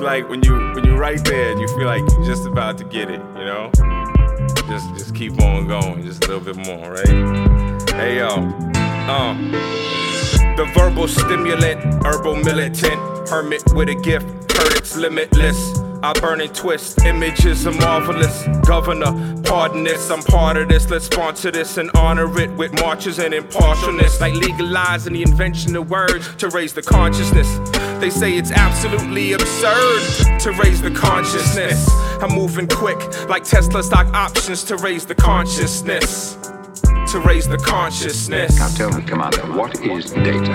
like when you when you're right there and you feel like you're just about to get it, you know? Just just keep on going, just a little bit more, right? Hey yo, um, the verbal stimulant, herbal militant, hermit with a gift, heard it's limitless. I burn and twist, images are marvelous. Governor, pardon this, I'm part of this. Let's sponsor this and honor it with marches and impartialness. Like legalizing the invention of words to raise the consciousness. They say it's absolutely absurd to raise the consciousness. I'm moving quick, like Tesla stock options to raise the consciousness. To raise the consciousness. Now tell me, Commander, what is data?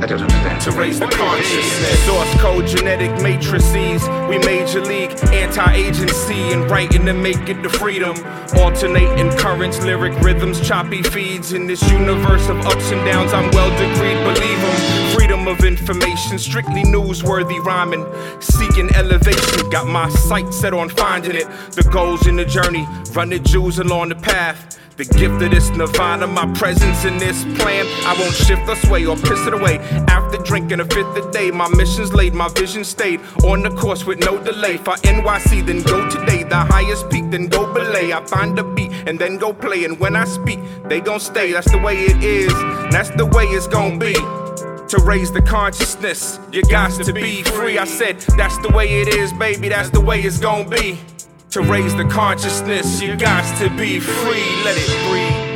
I don't understand. to raise the consciousness. Source code, genetic matrices. We major league, anti agency, and writing to make it to freedom. Alternating currents, lyric rhythms, choppy feeds. In this universe of ups and downs, I'm well degreed, believe them. Freedom of information, strictly newsworthy rhyming. Seeking elevation, got my sight set on finding it. The goals in the journey, running jewels along the path. The gift of this nirvana, my presence in this plan. I won't shift or sway or piss it away. After drinking a fifth a day, my mission's laid, my vision stayed on the course with no delay. For NYC, then go today. The highest peak, then go belay. I find a beat and then go play. And when I speak, they gon' stay. That's the way it is. That's the way it's gon' be. To raise the consciousness, you got to be free. I said, that's the way it is, baby. That's the way it's gon' be. To raise the consciousness, you got to be free. Let it breathe.